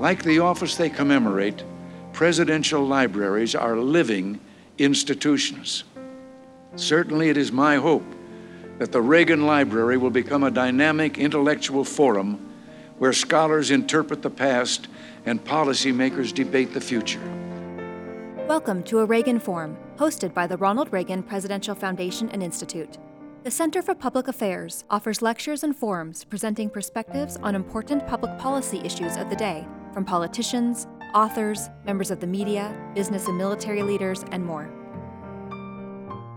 Like the office they commemorate, presidential libraries are living institutions. Certainly, it is my hope that the Reagan Library will become a dynamic intellectual forum where scholars interpret the past and policymakers debate the future. Welcome to a Reagan Forum, hosted by the Ronald Reagan Presidential Foundation and Institute. The Center for Public Affairs offers lectures and forums presenting perspectives on important public policy issues of the day from politicians, authors, members of the media, business and military leaders, and more.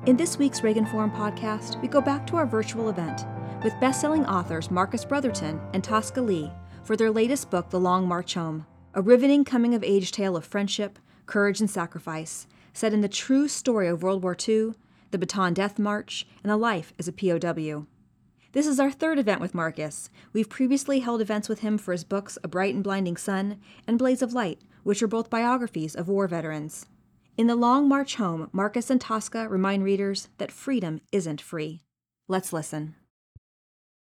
In this week's Reagan Forum podcast, we go back to our virtual event with best-selling authors Marcus Brotherton and Tosca Lee for their latest book, The Long March Home, a riveting coming-of-age tale of friendship, courage, and sacrifice, set in the true story of World War II, the Bataan Death March, and a life as a POW. This is our third event with Marcus. We've previously held events with him for his books A Bright and Blinding Sun and Blaze of Light, which are both biographies of war veterans. In The Long March Home, Marcus and Tosca remind readers that freedom isn't free. Let's listen.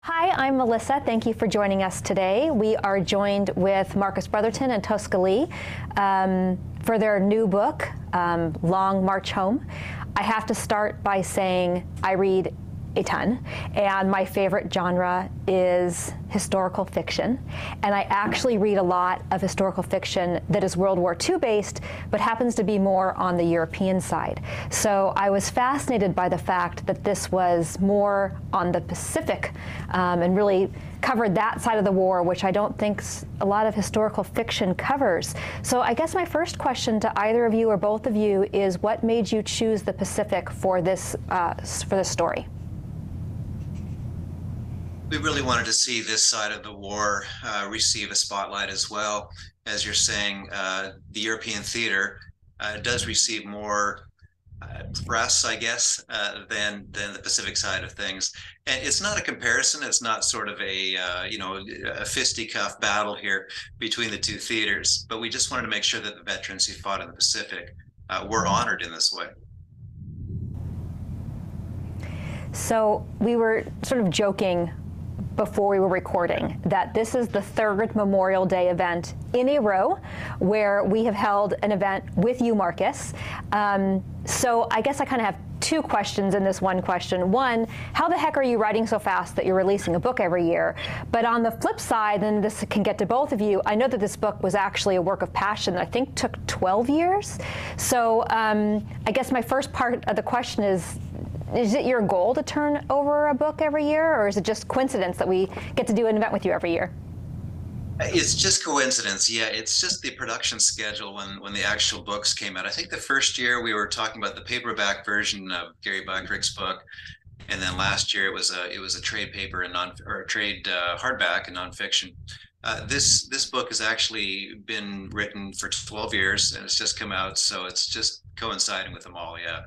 Hi, I'm Melissa. Thank you for joining us today. We are joined with Marcus Brotherton and Tosca Lee um, for their new book, um, Long March Home. I have to start by saying I read a ton. And my favorite genre is historical fiction. And I actually read a lot of historical fiction that is World War II based, but happens to be more on the European side. So I was fascinated by the fact that this was more on the Pacific um, and really covered that side of the war, which I don't think a lot of historical fiction covers. So I guess my first question to either of you or both of you is what made you choose the Pacific for this, uh, for this story? We really wanted to see this side of the war uh, receive a spotlight as well. As you're saying, uh, the European theater uh, does receive more uh, press, I guess, uh, than than the Pacific side of things. And it's not a comparison. It's not sort of a uh, you know a fisticuff battle here between the two theaters. But we just wanted to make sure that the veterans who fought in the Pacific were honored in this way. So we were sort of joking before we were recording that this is the third Memorial Day event in a row where we have held an event with you, Marcus. Um, so I guess I kind of have two questions in this one question. One, how the heck are you writing so fast that you're releasing a book every year? But on the flip side, and this can get to both of you, I know that this book was actually a work of passion that I think took 12 years. So um, I guess my first part of the question is is it your goal to turn over a book every year, or is it just coincidence that we get to do an event with you every year? It's just coincidence. Yeah, it's just the production schedule when when the actual books came out. I think the first year we were talking about the paperback version of Gary Beikirch's book, and then last year it was a it was a trade paper and non or a trade uh, hardback and nonfiction. Uh, this this book has actually been written for 12 years and it's just come out, so it's just coinciding with them all. Yeah.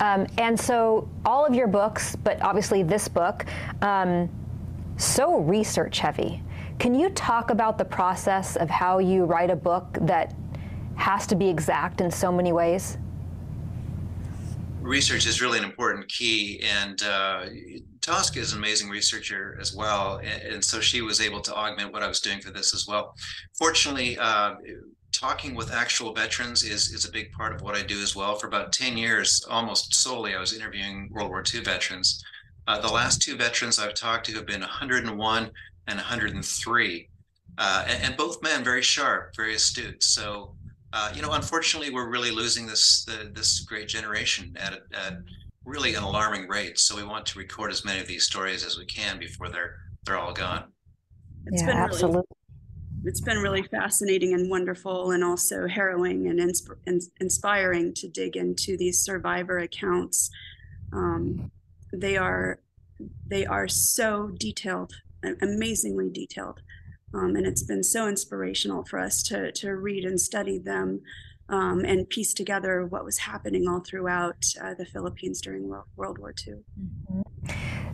Um, and so all of your books, but obviously this book, um, so research heavy. Can you talk about the process of how you write a book that has to be exact in so many ways? Research is really an important key, and uh, Tosca is an amazing researcher as well, and, and, so she was able to augment what I was doing for this as well. Fortunately, uh, talking with actual veterans is is a big part of what I do as well. For about ten years, almost solely, I was interviewing World War II veterans. Uh, the last two veterans I've talked to have been 101 and 103, uh, and, and, both men very sharp, very astute. So, uh, you know, unfortunately, we're really losing this the, this great generation at, at really an alarming rate. So we want to record as many of these stories as we can before they're they're all gone. It's yeah, absolutely. Really, it's been really fascinating and wonderful and also harrowing and insp- inspiring to dig into these survivor accounts um, they are they are so detailed amazingly detailed um, and it's been so inspirational for us to to read and study them um, and piece together what was happening all throughout uh, the Philippines during World, World War II. Mm-hmm.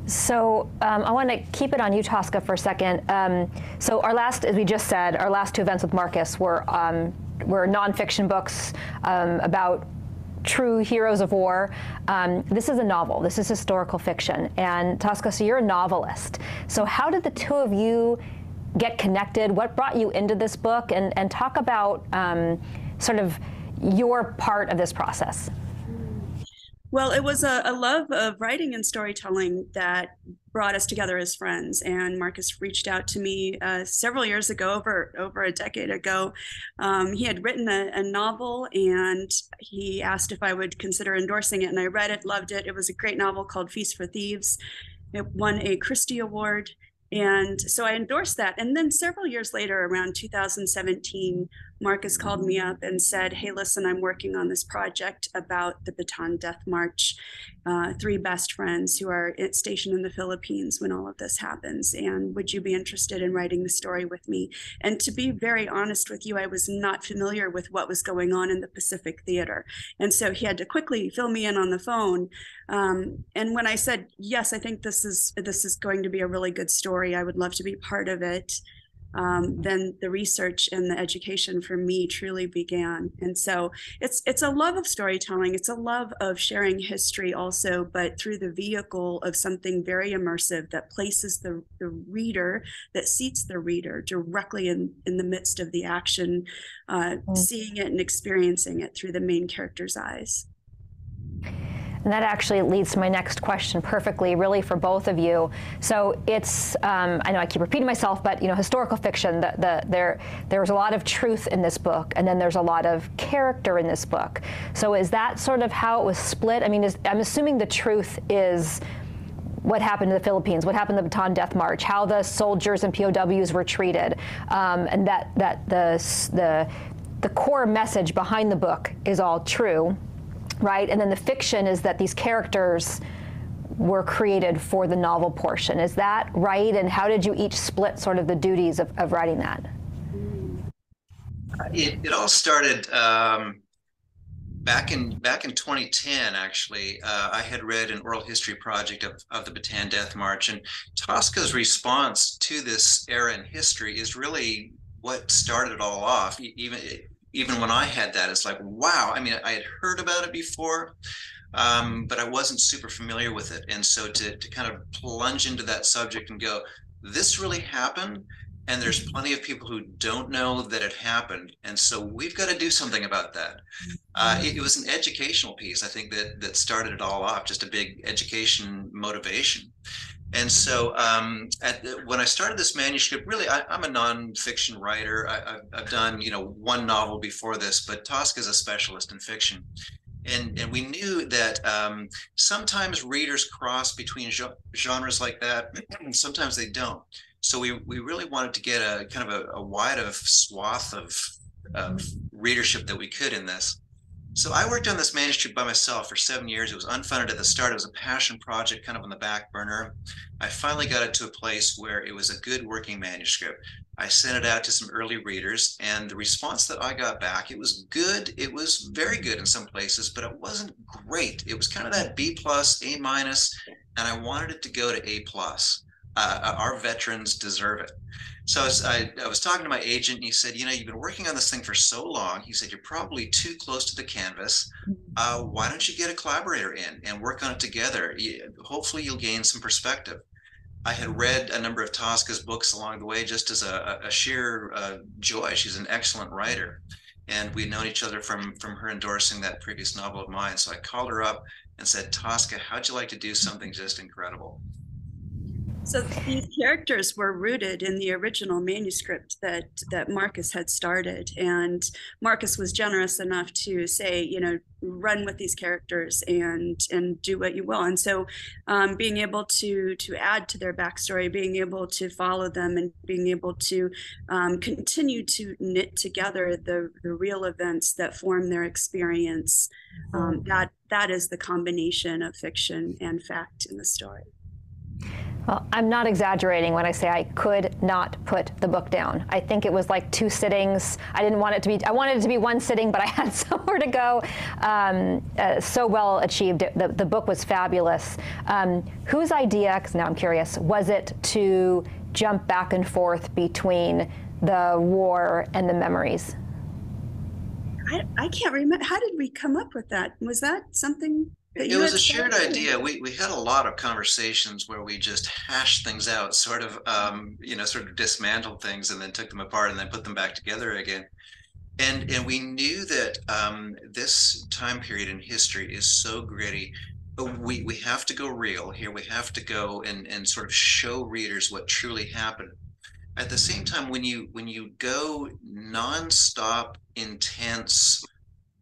So um, I want to keep it on you, Tosca, for a second. Um, so our last, as we just said, our last two events with Marcus were um, were nonfiction books um, about true heroes of war. Um, this is a novel. This is historical fiction. And Tosca, so you're a novelist. So how did the two of you get connected? What brought you into this book? And, and talk about um, sort of your part of this process. Well, it was a, a, love of writing and storytelling that brought us together as friends. And Marcus reached out to me uh, several years ago, over over a decade ago. Um, he had written a, a, novel, and he asked if I would consider endorsing it. And I read it, loved it. It was a great novel called Feast for Thieves. It won a Christy Award. And so I endorsed that. And then several years later, around 2017, Marcus called me up and said, Hey, listen, I'm working on this project about the Bataan Death March. Uh, three best friends who are stationed in the Philippines when all of this happens. And would you be interested in writing the story with me? And to be very honest with you, I was not familiar with what was going on in the Pacific Theater. And so he had to quickly fill me in on the phone. Um, and when I said, yes, I think this is this is going to be a really good story, I would love to be part of it um, then the research and the education for me truly began. And so it's it's a love of storytelling. It's a love of sharing history also, but through the vehicle of something very immersive that places the, the reader, that seats the reader directly in, in the midst of the action, uh, mm. seeing it and experiencing it through the main character's eyes. And that actually leads to my next question perfectly, really for both of you. So it's, um, I know I keep repeating myself, but you know, historical fiction, the, the, there, there's a lot of truth in this book, and then there's a lot of character in this book. So is that sort of how it was split? I mean, is, I'm assuming the truth is what happened in the Philippines, what happened in the Bataan Death March, how the soldiers and POWs were treated, um, and that, that the, the, the core message behind the book is all true right? And then the fiction is that these characters were created for the novel portion. Is that right? And how did you each split sort of the duties of, of writing that? It, it all started um, back in back in 2010. Actually, uh, I had read an oral history project of, of the Bataan Death March, and Tosca's response to this era in history is really what started it all off. Even even when I had that, it's like, wow. I mean, I had heard about it before, um, but I wasn't super familiar with it. And so to, to kind of plunge into that subject and go, this really happened. And there's mm-hmm. plenty of people who don't know that it happened. And so we've got to do something about that. Uh, it, it was an educational piece, I think, that, that started it all off, just a big education motivation. And so, um, the, when I started this manuscript, really, I, am a nonfiction writer. I, have done, you know, one novel before this, but Tosca is a specialist in fiction, and and we knew that um, sometimes readers cross between genres like that, and sometimes they don't. So we we really wanted to get a kind of a, a wide of swath of of readership that we could in this. So I worked on this manuscript by myself for seven years. It was unfunded at the start. It was a passion project, kind of on the back burner. I finally got it to a place where it was a good working manuscript. I sent it out to some early readers, and the response that I got back, it was good. It was very good in some places, but it wasn't great. It was kind of that B plus, A minus, and I wanted it to go to A plus. Uh, our veterans deserve it. So I was, I, I was, talking to my agent, and he said, "You know, you've been working on this thing for so long." He said, "You're probably too close to the canvas. Mm-hmm. Uh, why don't you get a collaborator in and work on it together? Hopefully, you'll gain some perspective." I had read a number of Tosca's books along the way, just as a, a sheer uh, joy. She's an excellent writer, and we'd known each other from from her endorsing that previous novel of mine. So I called her up and said, "Tosca, how'd you like to do something just incredible?" So these characters were rooted in the original manuscript that that Marcus had started, and Marcus was generous enough to say, you know, run with these characters and and do what you will. And so, um, being able to to add to their backstory, being able to follow them, and being able to um, continue to knit together the the real events that form their experience, um, mm-hmm. that that is the combination of fiction and fact in the story. Well, I'm not exaggerating when I say I could not put the book down. I think it was like two sittings. I didn't want it to be, I wanted it to be one sitting, but I had somewhere to go. Um, uh, so well achieved. The, the book was fabulous. Um, whose idea, because now I'm curious, was it to jump back and forth between the war and the memories? I, I can't remember. How did we come up with that? Was that something it was a shared idea. We we had a lot of conversations where we just hashed things out, sort of um, you know, sort of dismantled things and then took them apart and then put them back together again. And and we knew that um, this time period in history is so gritty. We we have to go real here. We have to go and and sort of show readers what truly happened. At the same time, when you when you go nonstop, intense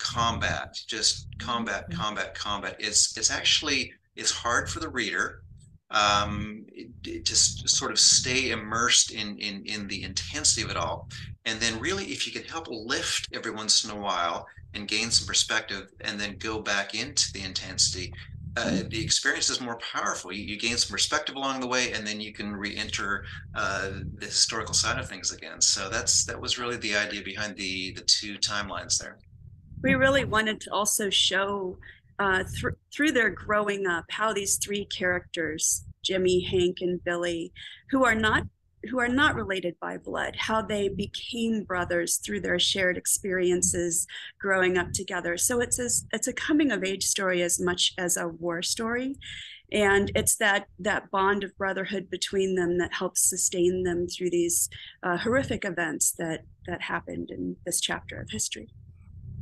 combat, just combat, mm-hmm. combat, combat. It's it's actually it's hard for the reader um, to sort of stay immersed in in in the intensity of it all. And then really, if you can help lift every once in a while and gain some perspective, and then go back into the intensity. Uh, mm-hmm. the experience is more powerful. You, you, gain some perspective along the way, and then you can re-enter uh, the historical side of things again. So that's that was really the idea behind the the two timelines there we really wanted to also show uh, th- through their growing up how these three characters jimmy hank and billy who are not who are not related by blood how they became brothers through their shared experiences growing up together. So it's as it's a coming of age story as much as a war story. And it's that that bond of brotherhood between them that helps sustain them through these uh, horrific events that that happened in this chapter of history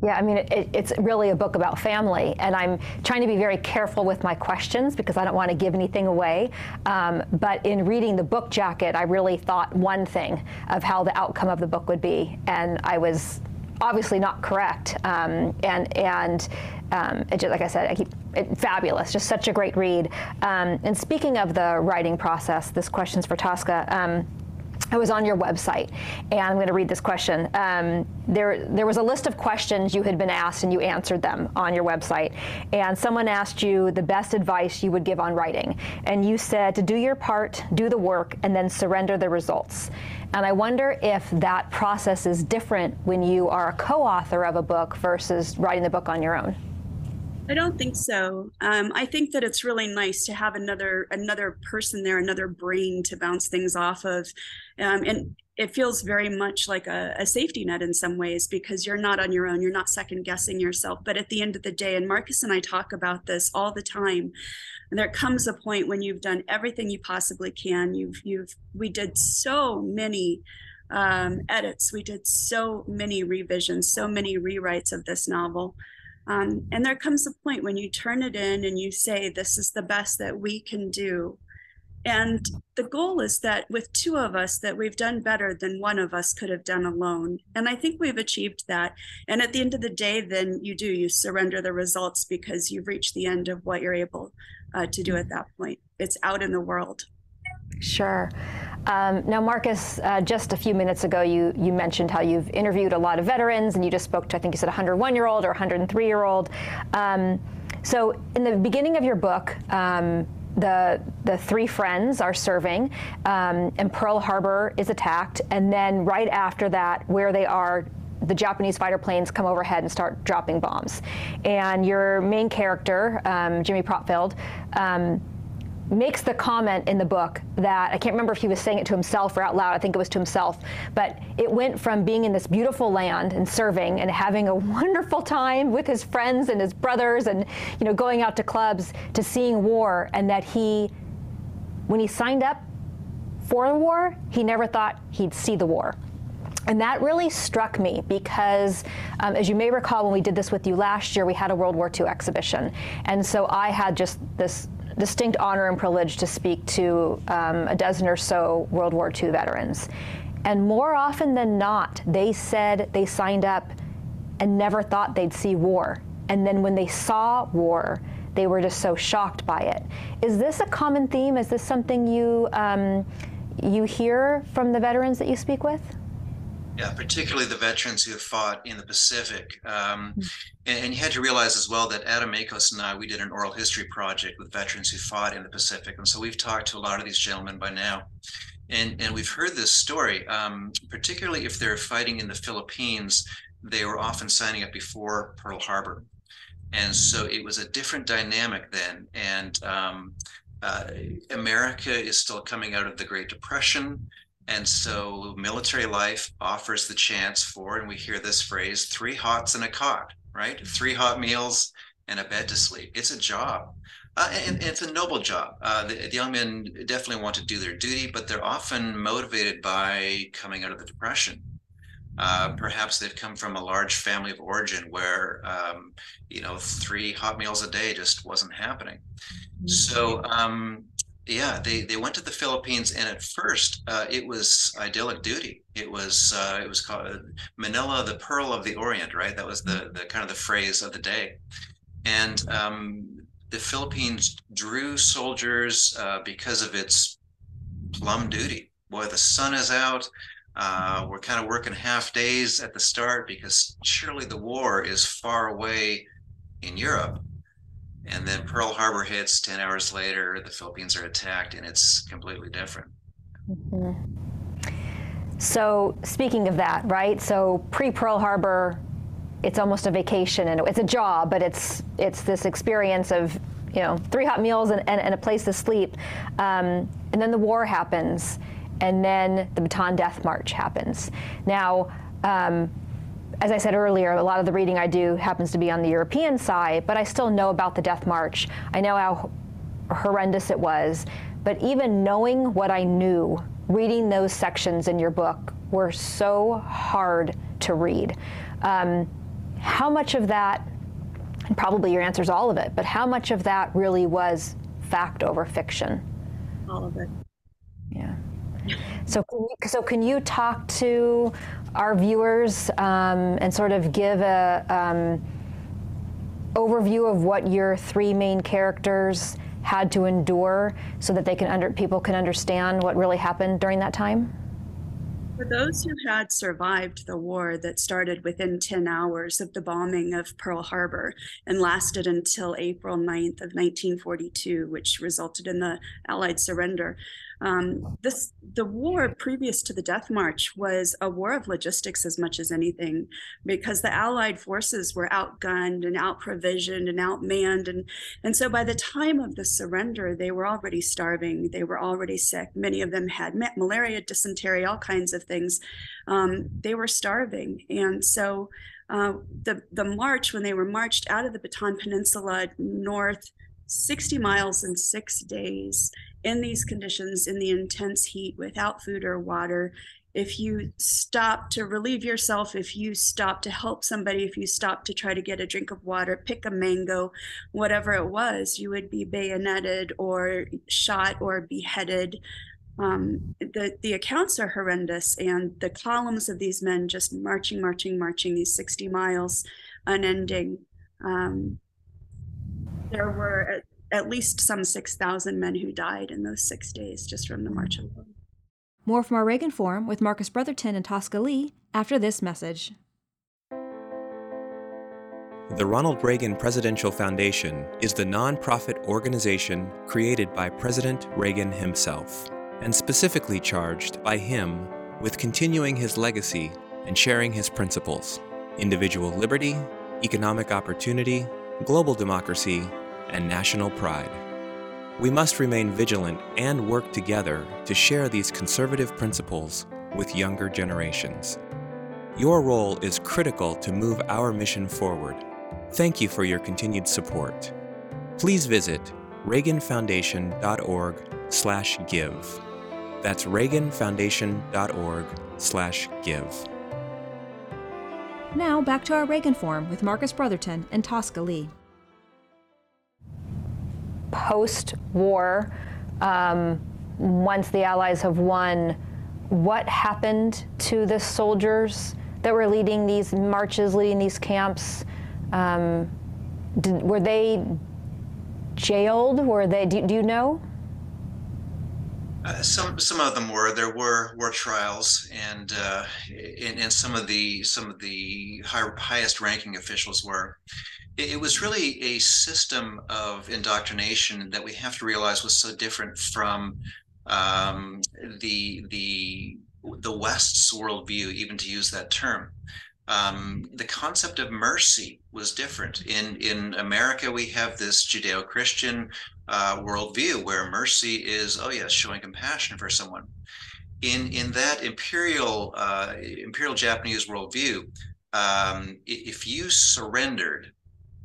yeah, I mean, it, it's really a book about family, and I'm trying to be very careful with my questions because I don't want to give anything away. Um, but in reading the book jacket, I really thought one thing of how the outcome of the book would be, and I was obviously not correct. Um, and and um, it just, like I said, I keep it, fabulous, just such a great read. Um, and speaking of the writing process, this question's for Tosca. I was on your website, and I'm going to read this question. Um, there, there was a list of questions you had been asked, and you answered them on your website. And someone asked you the best advice you would give on writing, and you said to do your part, do the work, and then surrender the results. And I wonder if that process is different when you are a co-author of a book versus writing the book on your own. I don't think so. Um, I think that it's really nice to have another another person there, another brain to bounce things off of, um, and it feels very much like a, a, safety net in some ways because you're not on your own. You're not second guessing yourself. But at the end of the day, and Marcus and I talk about this all the time, there comes a point when you've done everything you possibly can. You've you've we did so many um, edits. We did so many revisions, so many rewrites of this novel. Um, and there comes a point when you turn it in and you say, This is the best that we can do. And the goal is that with two of us, that we've done better than one of us could have done alone. And I think we've achieved that. And at the end of the day, then you do, you surrender the results because you've reached the end of what you're able uh, to do at that point. It's out in the world. Sure. Um, now, Marcus, uh, just a few minutes ago, you, you mentioned how you've interviewed a lot of veterans, and you just spoke to, I think you said, a 101 year old or 103 year old. Um, so, in the beginning of your book, um, the the three friends are serving, um, and Pearl Harbor is attacked, and then right after that, where they are the Japanese fighter planes come overhead and start dropping bombs. And your main character, um, Jimmy Propfield, um, makes the comment in the book that I can't remember if he was saying it to himself or out loud. I think it was to himself. But it went from being in this beautiful land and serving and having a wonderful time with his friends and his brothers and you know going out to clubs to seeing war and that he when he signed up for the war, he never thought he'd see the war. And that really struck me because, um, as you may recall, when we did this with you last year, we had a World War II exhibition. And so I had just this distinct honor and privilege to speak to um, a dozen or so World War II veterans. And more often than not, they said they signed up and never thought they'd see war. And then when they saw war, they were just so shocked by it. Is this a common theme? Is this something you um, you hear from the veterans that you speak with? Yeah, particularly the veterans who have fought in the Pacific. Um, hmm. and, and, you had to realize as well that Adam Makos and I, we did an oral history project with veterans who fought in the Pacific. And so we've talked to a lot of these gentlemen by now. And, and we've heard this story, um, particularly if they're fighting in the Philippines, they were often signing up before Pearl Harbor. And so it was a different dynamic then. And um, uh, America is still coming out of the Great Depression. And so military life offers the chance for, and we hear this phrase, three hots and a cot, right? Three hot meals and a bed to sleep. It's a job. Uh, and, and, it's a noble job. Uh, the, the, young men definitely want to do their duty, but they're often motivated by coming out of the depression. Uh, perhaps they've come from a large family of origin where, um, you know, three hot meals a day just wasn't happening. So, um, yeah, they, they went to the Philippines, and at first uh, it was idyllic duty. It was uh, it was called Manila, the Pearl of the Orient, right? That was the the kind of the phrase of the day. And um, the Philippines drew soldiers uh, because of its plum duty. Boy, the sun is out. Uh, we're kind of working half days at the start because surely the war is far away in Europe. And then Pearl Harbor hits 10 hours later, the Philippines are attacked, and it's completely different. Mm-hmm. So, speaking of that, right? So, pre Pearl Harbor, it's almost a vacation and it's a job, but it's it's this experience of you know three hot meals and, and, and a place to sleep. Um, and then the war happens, and then the Bataan Death March happens. Now. Um, as I said earlier, a lot of the reading I do happens to be on the European side, but I still know about the Death March. I know how horrendous it was. But even knowing what I knew, reading those sections in your book were so hard to read. Um, how much of that, and probably your answer is all of it, but how much of that really was fact over fiction? All of it. Yeah. So, can you, so can you talk to our viewers um, and sort of give a um, overview of what your three main characters had to endure, so that they can under people can understand what really happened during that time? For those who had survived the war that started within 10 hours of the bombing of Pearl Harbor and lasted until April 9th of 1942, which resulted in the Allied surrender, um, this the war previous to the Death March was a war of logistics as much as anything, because the Allied forces were outgunned and outprovisioned and outmanned, and and so by the time of the surrender, they were already starving. They were already sick. Many of them had malaria, dysentery, all kinds of things. Um, they were starving, and so. Uh, the the march when they were marched out of the Bataan Peninsula north 60 miles in six days in these conditions, in the intense heat, without food or water. If you stop to relieve yourself, if you stop to help somebody, if you stop to try to get a drink of water, pick a mango, whatever it was, you would be bayoneted or shot or beheaded. Um, the the accounts are horrendous, and the columns of these men just marching, marching, marching these 60 miles, unending. Um, there were at, at least some 6,000 men who died in those six days just from the march alone. More from our Reagan Forum with Marcus Brotherton and Tosca Lee after this message. The Ronald Reagan Presidential Foundation is the nonprofit organization created by President Reagan himself and specifically charged by him with continuing his legacy and sharing his principles individual liberty, economic opportunity, global democracy, and national pride. We must remain vigilant and work together to share these conservative principles with younger generations. Your role is critical to move our mission forward. Thank you for your continued support. Please visit reaganfoundation.org/give. That's reaganfoundation.org/give. Now back to our Reagan Forum with Marcus Brotherton and Tosca Lee post-war, um, once the Allies have won, what happened to the soldiers that were leading these marches, leading these camps? Um, did, were they jailed? Were they? Do, do you know? Uh, some some of them were. There were were trials, and uh, and, and some of the some of the high, highest ranking officials were it was really a system of indoctrination that we have to realize was so different from um, the the the West's worldview, even to use that term. Um, the concept of mercy was different. In in America, we have this Judeo-Christian uh, worldview where mercy is, oh yes, showing compassion for someone. In in that imperial uh, imperial Japanese worldview, um, if you surrendered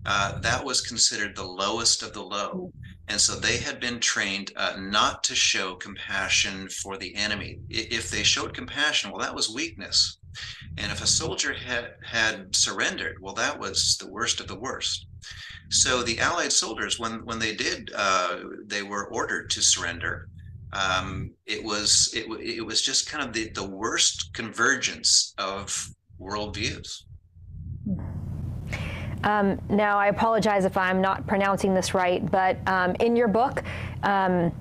uh, that was considered the lowest of the low. And so they had been trained uh, not to show compassion for the enemy. If they showed compassion, well, that was weakness. And if a soldier had, had surrendered, well, that was the worst of the worst. So the Allied soldiers, when when they did, uh, they were ordered to surrender. Um, it was it, it was just kind of the, the worst convergence of worldviews. Um, now, I apologize if I'm not pronouncing this right, but um, in your book, um,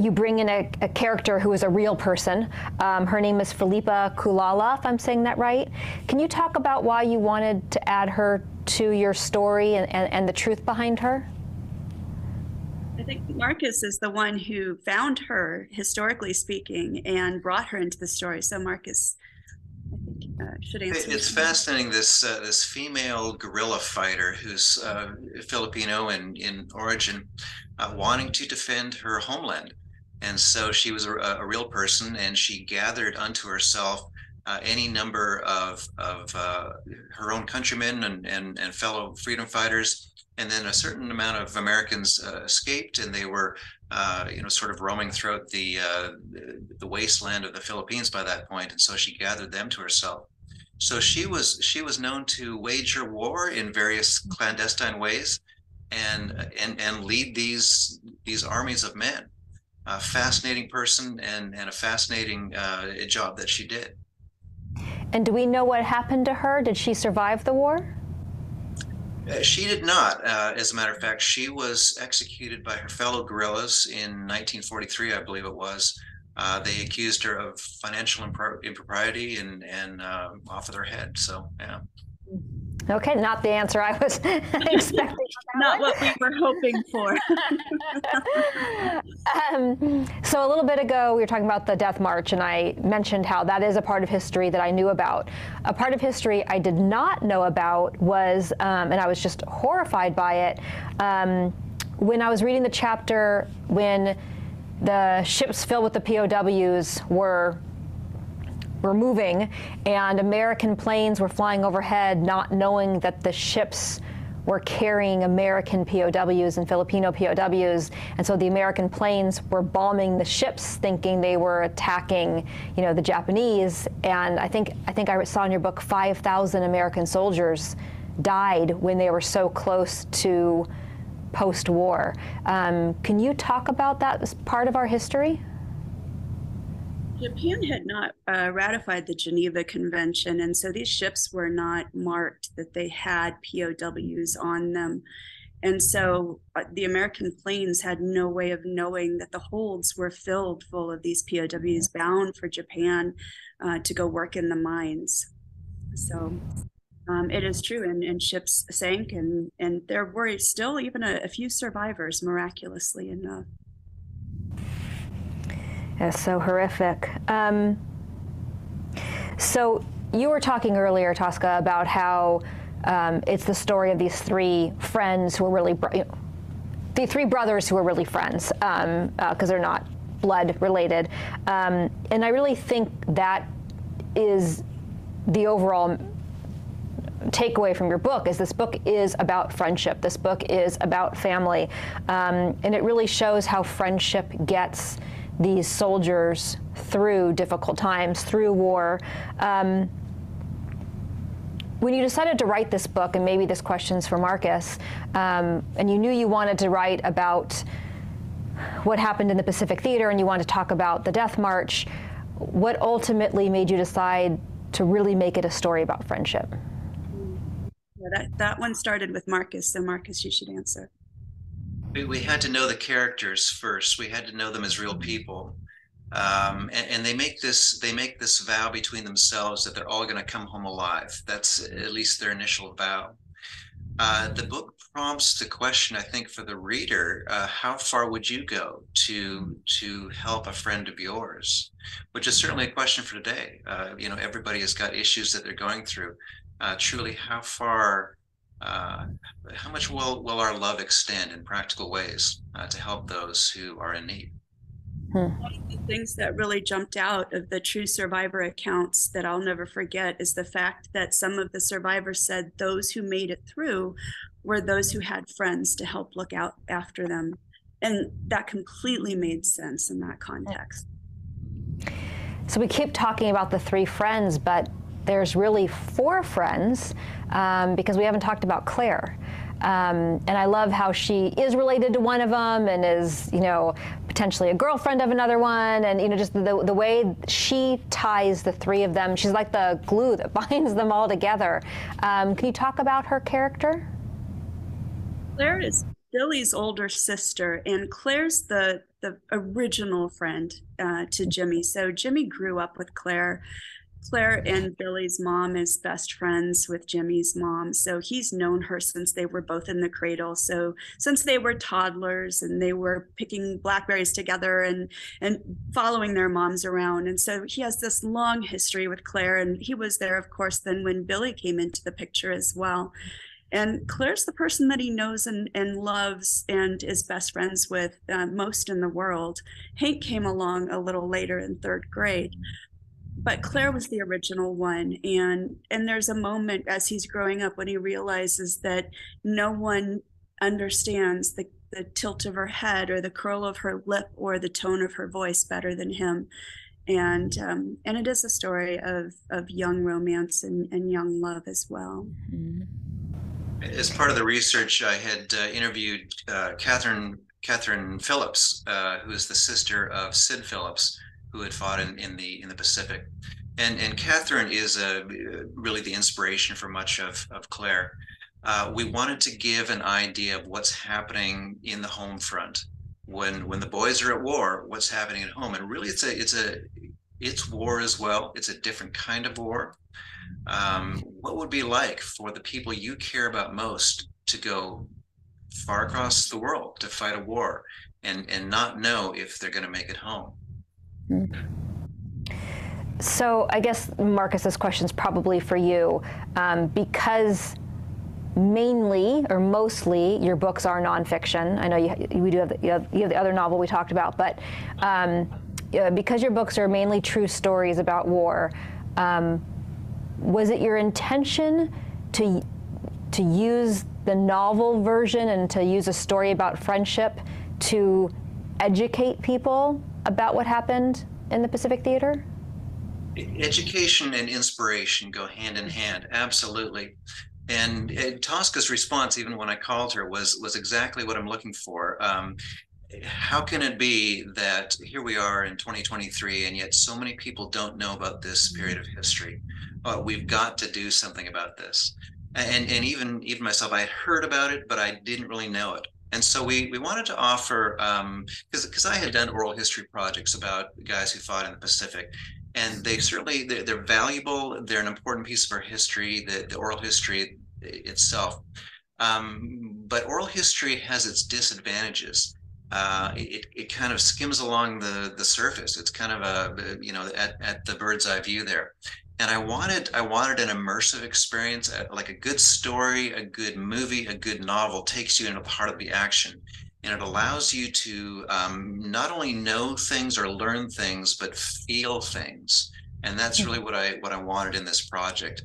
you bring in a, a, character who is a real person. Um, her name is Felipa Culala, if I'm saying that right. Can you talk about why you wanted to add her to your story and, and, and the truth behind her? I think Marcus is the one who found her, historically speaking, and brought her into the story. So, Marcus, uh, should answer. It's fascinating. This uh, this female guerrilla fighter who's uh, Filipino in in origin, uh, wanting to defend her homeland, and so she was a, a real person, and she gathered unto herself uh, any number of of uh, her own countrymen and, and and fellow freedom fighters. And then a certain amount of Americans escaped, and they were uh, you know, sort of roaming throughout the uh, the wasteland of the Philippines by that point, and so she gathered them to herself. So she was she was known to wage her war in various clandestine ways, and and and lead these these armies of men. A fascinating person and and a fascinating uh, job that she did. And do we know what happened to her? Did she survive the war? Uh, she did not. Uh, as a matter of fact, she was executed by her fellow guerrillas in 1943, I believe it was. Uh, they accused her of financial impro- impropriety and and uh, off of their head. So yeah. Okay, not the answer I was expecting. not what we were hoping for. um, so a little bit ago, we were talking about the Death March, and I mentioned how that is a part of history that I knew about. A part of history I did not know about was, um, and I was just horrified by it, um, when I was reading the chapter when the ships filled with the POWs were were moving, and American planes were flying overhead, not knowing that the ships were carrying American POWs and Filipino POWs, and so the American planes were bombing the ships, thinking they were attacking, you know, the Japanese. And I think I think I saw in your book 5,000 American soldiers died when they were so close to post-war. Um, can you talk about that part of our history? Japan had not uh, ratified the Geneva Convention, and so these ships were not marked that they had POWs on them. And so uh, the American planes had no way of knowing that the holds were filled full of these POWs bound for Japan uh, to go work in the mines. So um, it is true, and, and, ships sank, and, and there were still even a, a few survivors, miraculously enough. That's so horrific. Um, so you were talking earlier, Tosca, about how um, it's the story of these three friends who are really, know, the three brothers who are really friends because um, uh, they're not blood related. Um, and I really think that is the overall takeaway from your book is this book is about friendship. This book is about family. Um, and it really shows how friendship gets these soldiers through difficult times, through war. Um, when you decided to write this book, and maybe this question's for Marcus, um, and you knew you wanted to write about what happened in the Pacific Theater and you wanted to talk about the Death March, what ultimately made you decide to really make it a story about friendship? That, that one started with Marcus, so Marcus, you should answer we, we had to know the characters first. We had to know them as real people. Um, and, and, they make this they make this vow between themselves that they're all going to come home alive. That's at least their initial vow. Uh, the book prompts the question, I think, for the reader: uh, How far would you go to to help a friend of yours? Which is certainly a question for today. Uh, you know, everybody has got issues that they're going through. Uh, truly, how far uh, how much will, will our love extend in practical ways uh, to help those who are in need? Hmm. One of the things that really jumped out of the true survivor accounts that I'll never forget is the fact that some of the survivors said those who made it through were those who had friends to help look out after them. And that completely made sense in that context. So we keep talking about the three friends, but there's really four friends um, because we haven't talked about Claire. Um, and I love how she is related to one of them and is, you know, potentially a girlfriend of another one. And, you know, just the, the way she ties the three of them, she's like the glue that binds them all together. Um, can you talk about her character? Claire is Billy's older sister, and Claire's the the original friend uh, to Jimmy. So Jimmy grew up with Claire. Claire and Billy's mom is best friends with Jimmy's mom. So he's known her since they were both in the cradle. So since they were toddlers and they were picking blackberries together and and following their moms around. And so he has this long history with Claire. And he was there, of course, then when Billy came into the picture as well. And Claire's the person that he knows and, and loves and is best friends with uh, most in the world. Hank came along a little later in third grade, but Claire was the original one. And and there's a moment as he's growing up when he realizes that no one understands the, the tilt of her head or the curl of her lip or the tone of her voice better than him and um, and it is a story of of young romance and, and young love as well. Mm-hmm as part of the research, I had uh, interviewed uh, Catherine Catherine Phillips, uh, who is the sister of Sid Phillips, who had fought in, in the in the Pacific, and and Catherine is a, really the inspiration for much of of Claire. Uh, we wanted to give an idea of what's happening in the home front when when the boys are at war. What's happening at home, and really, it's a it's a it's war as well. It's a different kind of war um, what would be like for the people you care about most to go far across the world to fight a war and and not know if they're going to make it home so i guess marcus this question is probably for you. Um, because mainly or mostly your books are nonfiction i know you, we do have the, you have, you have the other novel we talked about but um, because your books are mainly true stories about war um, was it your intention to to use the novel version and to use a story about friendship to educate people about what happened in the Pacific Theater? Education and inspiration go hand in hand, absolutely. And, and Tosca's response, even when I called her, was was exactly what I'm looking for. Um, how can it be that here we are in 2023 and yet so many people don't know about this period of history oh, we've got to do something about this. And and even even myself, I had heard about it, but I didn't really know it. And so we we wanted to offer because um, because I had done oral history projects about guys who fought in the Pacific, and they certainly they're, they're valuable. They're an important piece of our history, the, the oral history itself. Um, but oral history has its disadvantages. Uh, it, it kind of skims along the the surface. It's kind of a you know at, at the bird's eye view there and I wanted I wanted an immersive experience, uh, like a good story, a good movie, a good novel takes you into the heart of the action, and it allows you to um, not only know things or learn things, but feel things. And that's really what I what I wanted in this project,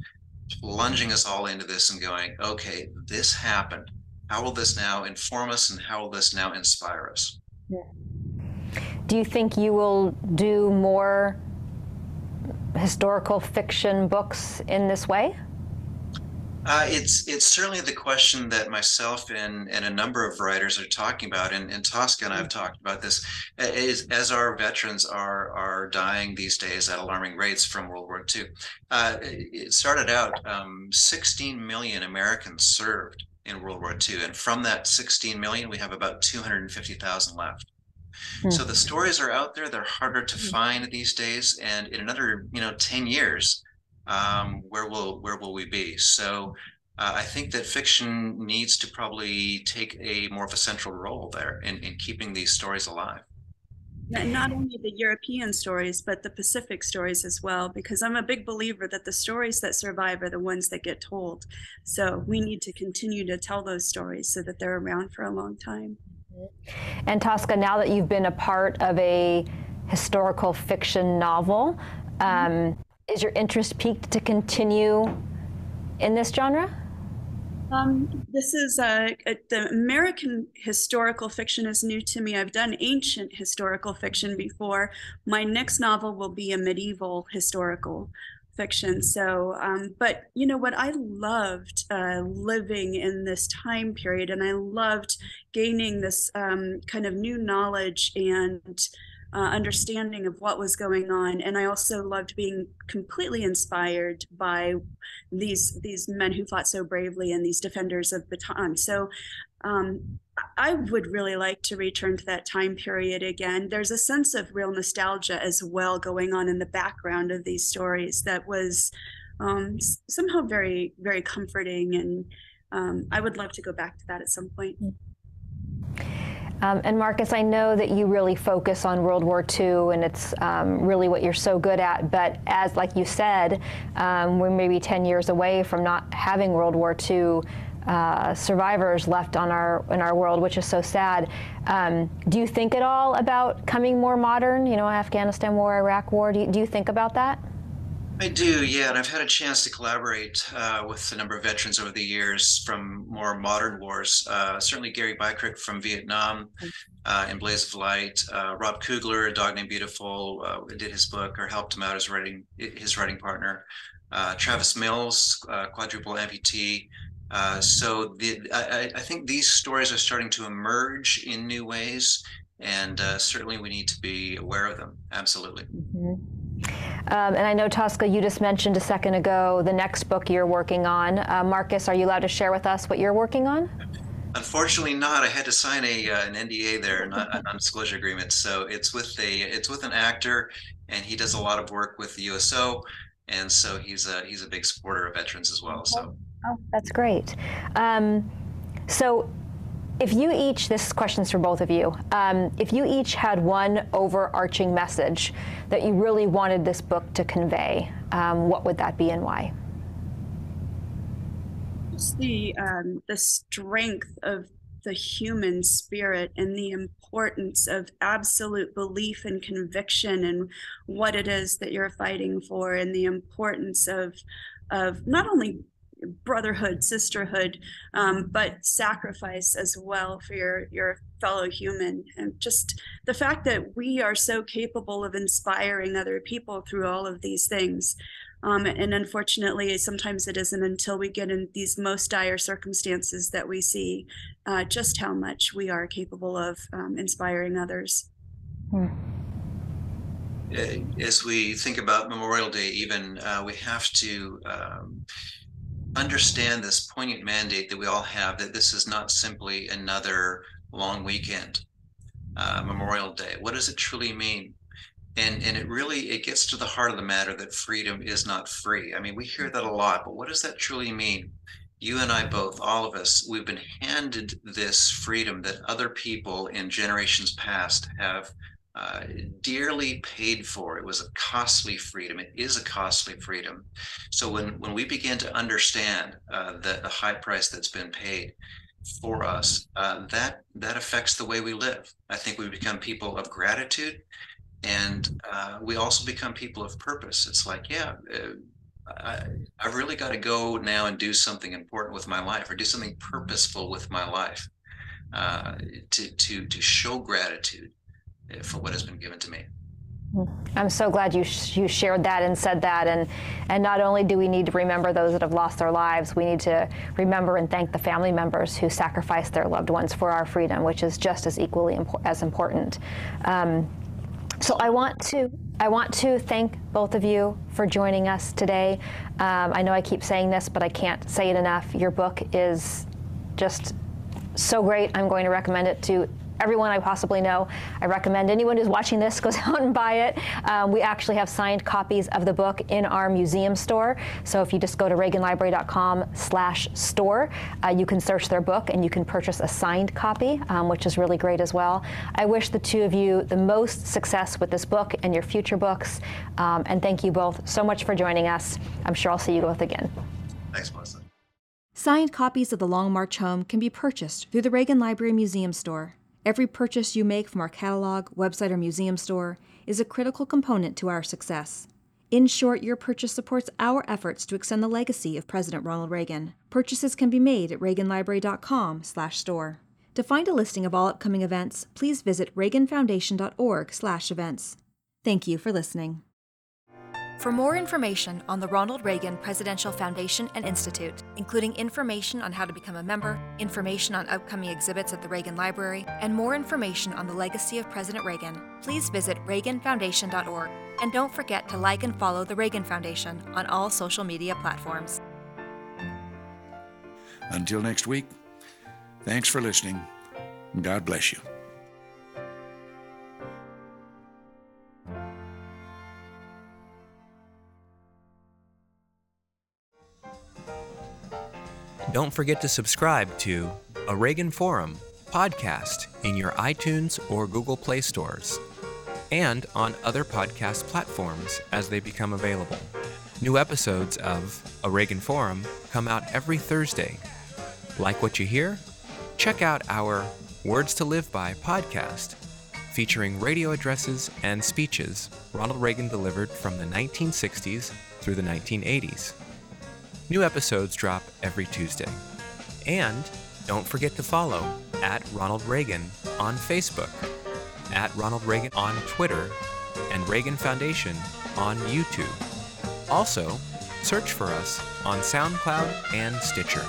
plunging us all into this and going, okay, this happened. How will this now inform us, and how will this now inspire us? Yeah. Do you think you will do more historical fiction books in this way? Uh, it's it's certainly the question that myself and, and a number of writers are talking about, and, and Tosca and I have talked about this. Is, as our veterans are are dying these days at alarming rates from World War II. Uh, it started out um, 16 million Americans served in World War II, and from that 16 million, we have about 250,000 left. Hmm. So the stories are out there. They're harder to hmm. find these days. And in another, you know, 10 years, um, where will where will we be? So uh, I think that fiction needs to probably take a more of a central role there in, in keeping these stories alive. Not only the European stories, but the Pacific stories as well, because I'm a big believer that the stories that survive are the ones that get told. So we need to continue to tell those stories so that they're around for a long time. And Tosca, now that you've been a part of a historical fiction novel, um, is your interest piqued to continue in this genre? Um, this is uh, the American historical fiction is new to me. I've done ancient historical fiction before. My next novel will be a medieval historical fiction. So, um, but you know what? I loved uh, living in this time period, and I loved gaining this um, kind of new knowledge and uh, understanding of what was going on and i also loved being completely inspired by these these men who fought so bravely and these defenders of Bataan so um, i would really like to return to that time period again there's a sense of real nostalgia as well going on in the background of these stories that was um, somehow very very comforting and um, i would love to go back to that at some point mm. Um, and Marcus, I know that you really focus on World War II, and it's um, really what you're so good at. But as, like you said, um, we're maybe 10 years away from not having World War II uh, survivors left on our in our world, which is so sad. Um, do you think at all about coming more modern? You know, Afghanistan war, Iraq war. Do you, do you think about that? I do, yeah, and I've had a chance to collaborate uh, with a number of veterans over the years from more modern wars. Uh, certainly, Gary Beikirch from Vietnam uh, in Blaze of Light. Uh, Rob Kugler, A Dog Named Beautiful, uh, did his book or helped him out as writing his writing partner. Travis Mills, quadruple amputee. So the, I, I, think these stories are starting to emerge in new ways, and certainly we need to be aware of them. Absolutely. Mm-hmm. Um, and I know, Tosca, you just mentioned a second ago the next book you're working on. Uh, Marcus, are you allowed to share with us what you're working on? Unfortunately, not. I had to sign a uh, an NDA there, not a non-disclosure agreement. So it's with a it's with an actor, and he does a lot of work with the USO, and so he's a he's a big supporter of veterans as well. So. Oh, that's great. Um, so if you each, this question's for both of you, um, if you each had one overarching message that you really wanted this book to convey, um, what would that be and why? Just the um, the strength of the human spirit and the importance of absolute belief and conviction and what it is that you're fighting for, and the importance of of not only brotherhood, sisterhood, um, but sacrifice as well for your your fellow human. And just the fact that we are so capable of inspiring other people through all of these things. Um, and unfortunately, sometimes it isn't until we get in these most dire circumstances that we see uh, just how much we are capable of um, inspiring others. Hmm as we think about Memorial Day, even uh, we have to um, understand this poignant mandate that we all have that this is not simply another long weekend, uh, Memorial Day. What does it truly mean? And, and it really it gets to the heart of the matter that freedom is not free. I mean, we hear that a lot, but what does that truly mean? You and I both, all of us, we've been handed this freedom that other people in generations past have uh, dearly paid for. It was a costly freedom. It is a costly freedom. So when when we begin to understand uh, the, the high price that's been paid for us, uh, that that affects the way we live. I think we become people of gratitude, and uh, we also become people of purpose. It's like, yeah. Uh, I, I've really got to go now and do something important with my life, or do something purposeful with my life, to to to show gratitude for what has been given to me. I'm so glad you sh- you shared that and said that and and not only do we need to remember those that have lost their lives, we need to remember and thank the family members who sacrificed their loved ones for our freedom, which is just as equally impo- as important. Um, so I want to I want to thank both of you for joining us today. Um, I know I keep saying this, but I can't say it enough. Your book is just so great. I'm going to recommend it to everyone I possibly know. I recommend anyone who's watching this goes out and buy it. Um, we actually have signed copies of the book in our museum store. So if you just go to reaganlibrary.com slash store, uh, you can search their book and you can purchase a signed copy, um, which is really great as well. I wish the two of you the most success with this book and your future books. Um, and thank you both so much for joining us. I'm sure I'll see you both again. Thanks, Melissa. Signed copies of The Long March Home can be purchased through the Reagan Library Museum Store. Every purchase you make from our catalog, website, or museum store is a critical component to our success. In short, your purchase supports our efforts to extend the legacy of President Ronald Reagan. Purchases can be made at reaganlibrary.com/store. To find a listing of all upcoming events, please visit reaganfoundation.org/events. Thank you for listening. For more information on the Ronald Reagan Presidential Foundation and Institute, including information on how to become a member, information on upcoming exhibits at the Reagan Library, and more information on the legacy of President Reagan, please visit reaganfoundation.org. And don't forget to like and follow the Reagan Foundation on all social media platforms. Until next week, thanks for listening. God bless you. Don't forget to subscribe to A Reagan Forum podcast in your iTunes or Google Play stores and on other podcast platforms as they become available. New episodes of A Reagan Forum come out every Thursday. Like what you hear? Check out our Words to Live By podcast, featuring radio addresses and speeches Ronald Reagan delivered from the 1960s through the 1980s. New episodes drop every Tuesday. And don't forget to follow at Ronald Reagan on Facebook, at Ronald Reagan on Twitter, and Reagan Foundation on YouTube. Also, search for us on SoundCloud and Stitcher.